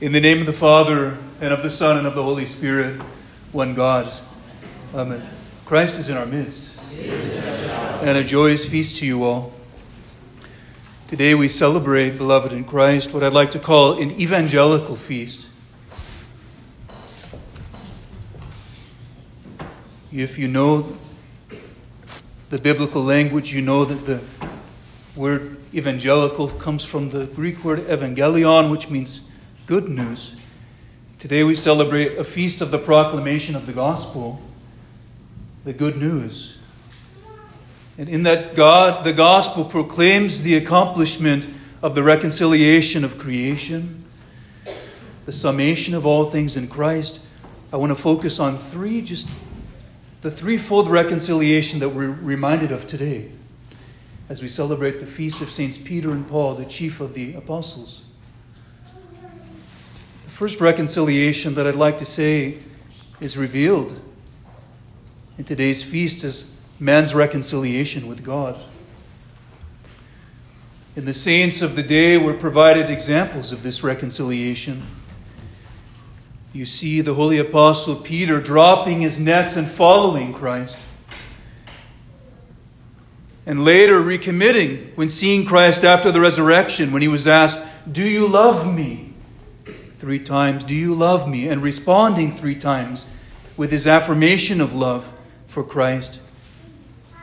In the name of the Father, and of the Son, and of the Holy Spirit, one God. Amen. Christ is in our midst. And a joyous feast to you all. Today we celebrate, beloved in Christ, what I'd like to call an evangelical feast. If you know the biblical language, you know that the word evangelical comes from the Greek word evangelion, which means good news. Today we celebrate a feast of the proclamation of the gospel, the good news. And in that God, the gospel proclaims the accomplishment of the reconciliation of creation, the summation of all things in Christ. I want to focus on three, just the threefold reconciliation that we're reminded of today as we celebrate the feast of Saints Peter and Paul, the chief of the apostles. First reconciliation that I'd like to say is revealed in today's feast is man's reconciliation with God. And the saints of the day were provided examples of this reconciliation. You see the holy apostle Peter dropping his nets and following Christ. And later recommitting when seeing Christ after the resurrection, when he was asked, Do you love me? Three times, Do you love me? and responding three times with his affirmation of love for Christ.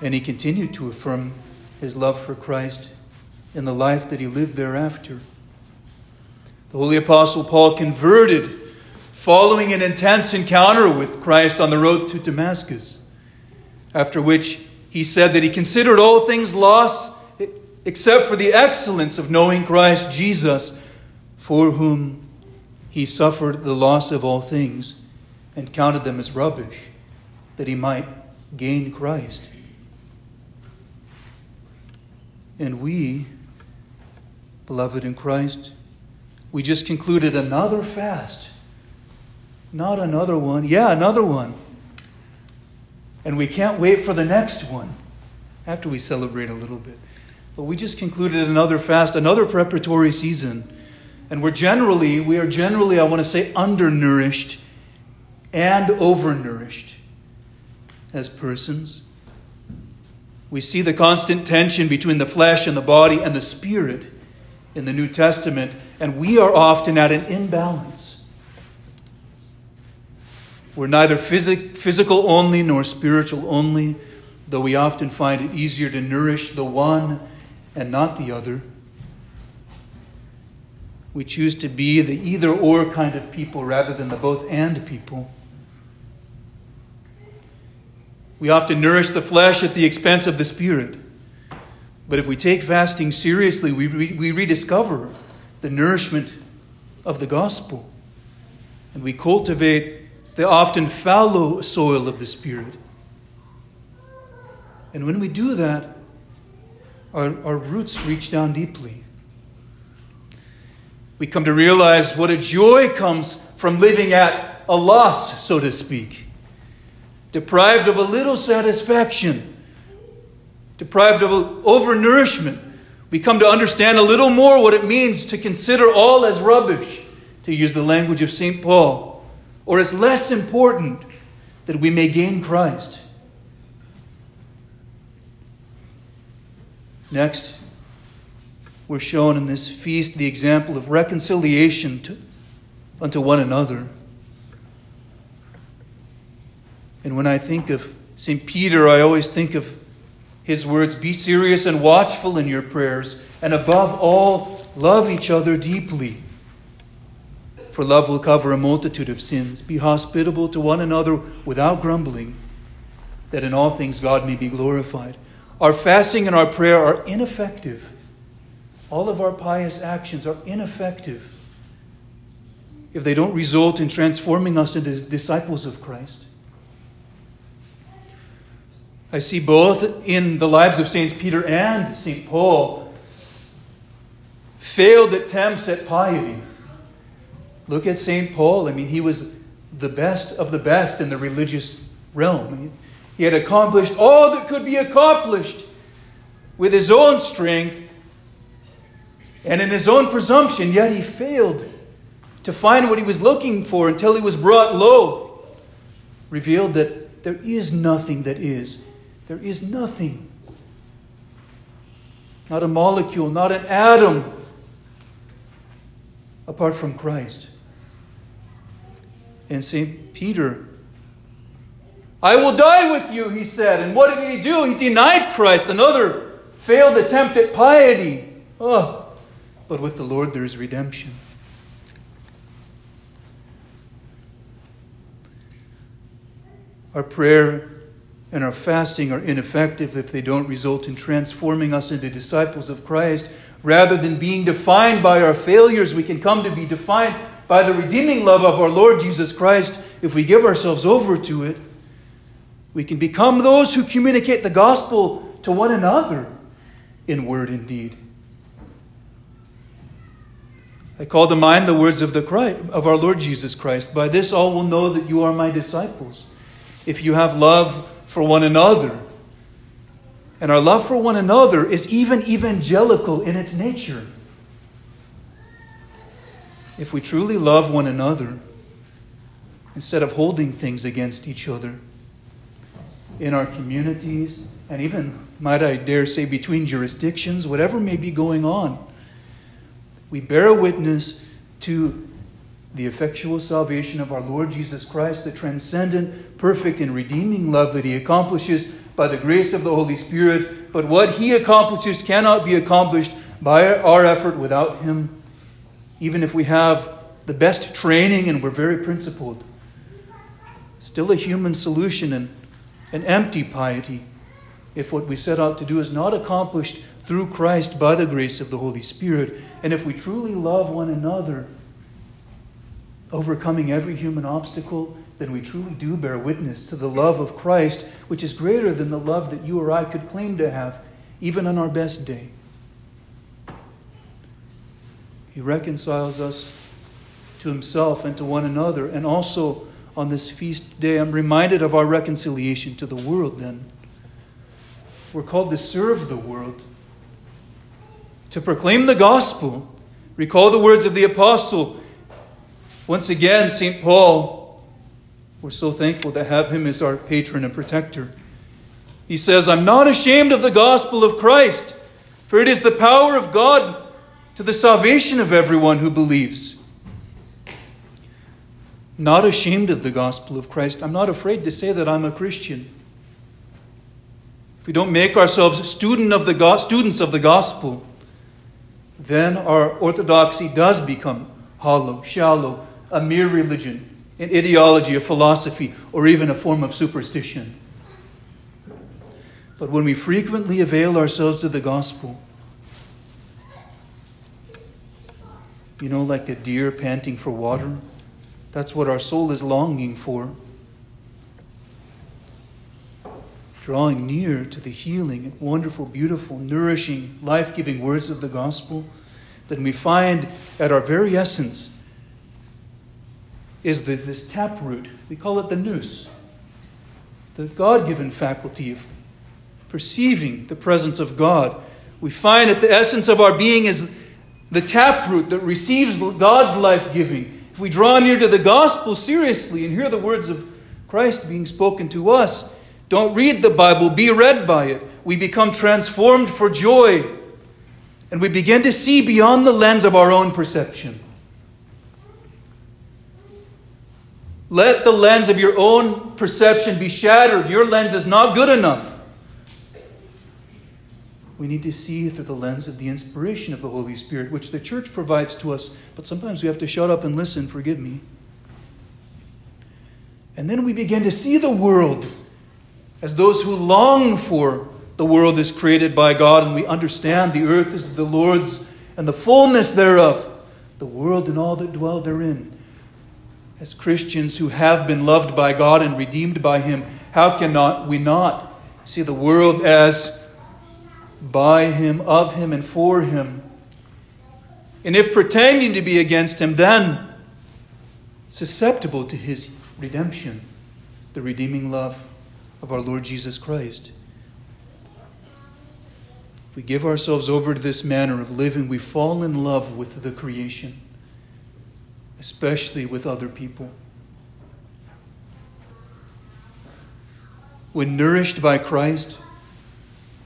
And he continued to affirm his love for Christ in the life that he lived thereafter. The Holy Apostle Paul converted following an intense encounter with Christ on the road to Damascus, after which he said that he considered all things lost except for the excellence of knowing Christ Jesus, for whom he suffered the loss of all things and counted them as rubbish, that he might gain Christ. And we, beloved in Christ, we just concluded another fast. Not another one. Yeah, another one. And we can't wait for the next one after we celebrate a little bit. But we just concluded another fast, another preparatory season and we're generally, we are generally, I want to say, undernourished and overnourished as persons. We see the constant tension between the flesh and the body and the spirit in the New Testament, and we are often at an imbalance. We're neither phys- physical only nor spiritual only, though we often find it easier to nourish the one and not the other. We choose to be the either or kind of people rather than the both and people. We often nourish the flesh at the expense of the spirit. But if we take fasting seriously, we, re- we rediscover the nourishment of the gospel. And we cultivate the often fallow soil of the spirit. And when we do that, our, our roots reach down deeply we come to realize what a joy comes from living at a loss, so to speak. Deprived of a little satisfaction, deprived of overnourishment, we come to understand a little more what it means to consider all as rubbish, to use the language of St. Paul, or as less important that we may gain Christ. Next, we're shown in this feast the example of reconciliation to, unto one another. And when I think of St. Peter, I always think of his words Be serious and watchful in your prayers, and above all, love each other deeply. For love will cover a multitude of sins. Be hospitable to one another without grumbling, that in all things God may be glorified. Our fasting and our prayer are ineffective all of our pious actions are ineffective if they don't result in transforming us into disciples of Christ. I see both in the lives of Saints Peter and St. Paul failed attempts at piety. Look at St. Paul. I mean, he was the best of the best in the religious realm. He had accomplished all that could be accomplished with his own strength and in his own presumption, yet he failed to find what he was looking for until he was brought low, revealed that there is nothing that is. There is nothing. Not a molecule, not an atom apart from Christ. And St. Peter, I will die with you, he said. And what did he do? He denied Christ, another failed attempt at piety. Oh, but with the Lord there is redemption. Our prayer and our fasting are ineffective if they don't result in transforming us into disciples of Christ. Rather than being defined by our failures, we can come to be defined by the redeeming love of our Lord Jesus Christ if we give ourselves over to it. We can become those who communicate the gospel to one another in word and deed. I call to mind the words of, the Christ, of our Lord Jesus Christ. By this all will know that you are my disciples, if you have love for one another. And our love for one another is even evangelical in its nature. If we truly love one another, instead of holding things against each other, in our communities, and even, might I dare say, between jurisdictions, whatever may be going on, we bear witness to the effectual salvation of our Lord Jesus Christ, the transcendent, perfect, and redeeming love that He accomplishes by the grace of the Holy Spirit. But what He accomplishes cannot be accomplished by our effort without Him, even if we have the best training and we're very principled. Still a human solution and an empty piety if what we set out to do is not accomplished through Christ by the grace of the Holy Spirit, and if we truly love one another overcoming every human obstacle, then we truly do bear witness to the love of Christ, which is greater than the love that you or I could claim to have, even on our best day. He reconciles us to himself and to one another. And also on this feast day, I'm reminded of our reconciliation to the world then. We're called to serve the world, to proclaim the gospel. Recall the words of the apostle once again, St. Paul, we're so thankful to have him as our patron and protector. He says, I'm not ashamed of the gospel of Christ, for it is the power of God to the salvation of everyone who believes. Not ashamed of the gospel of Christ. I'm not afraid to say that I'm a Christian. If we don't make ourselves student of the students of the gospel, then our orthodoxy does become hollow, shallow, a mere religion, an ideology, a philosophy, or even a form of superstition. But when we frequently avail ourselves to the gospel, you know, like a deer panting for water, that's what our soul is longing for. Drawing near to the healing and wonderful, beautiful, nourishing, life giving words of the gospel, then we find at our very essence is the, this taproot. We call it the nous, the God given faculty of perceiving the presence of God. We find that the essence of our being is the taproot that receives God's life giving. If we draw near to the gospel seriously and hear the words of Christ being spoken to us, don't read the Bible, be read by it. We become transformed for joy. And we begin to see beyond the lens of our own perception. Let the lens of your own perception be shattered. Your lens is not good enough. We need to see through the lens of the inspiration of the Holy Spirit, which the church provides to us, but sometimes we have to shut up and listen, forgive me. And then we begin to see the world as those who long for the world is created by God, and we understand the earth is the Lord's and the fullness thereof, the world and all that dwell therein as Christians who have been loved by God and redeemed by Him, how cannot we not see the world as by Him, of Him, and for Him? And if pretending to be against Him, then susceptible to His redemption, the redeeming love of our Lord Jesus Christ. If we give ourselves over to this manner of living, we fall in love with the creation especially with other people. When nourished by Christ,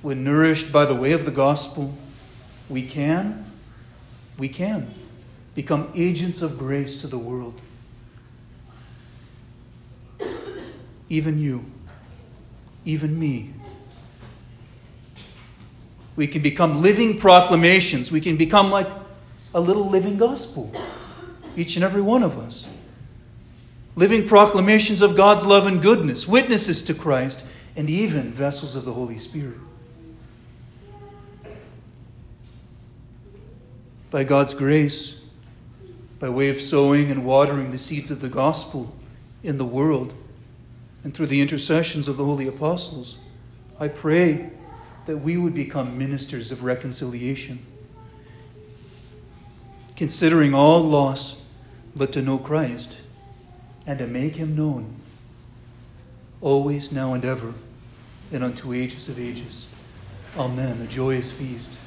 when nourished by the way of the gospel, we can, we can become agents of grace to the world. Even you, even me. We can become living proclamations. We can become like a little living gospel, each and every one of us. Living proclamations of God's love and goodness, witnesses to Christ, and even vessels of the Holy Spirit. By God's grace, by way of sowing and watering the seeds of the gospel in the world, and through the intercessions of the holy apostles, I pray that we would become ministers of reconciliation, considering all loss but to know Christ and to make him known, always, now, and ever, and unto ages of ages. Amen. A joyous feast.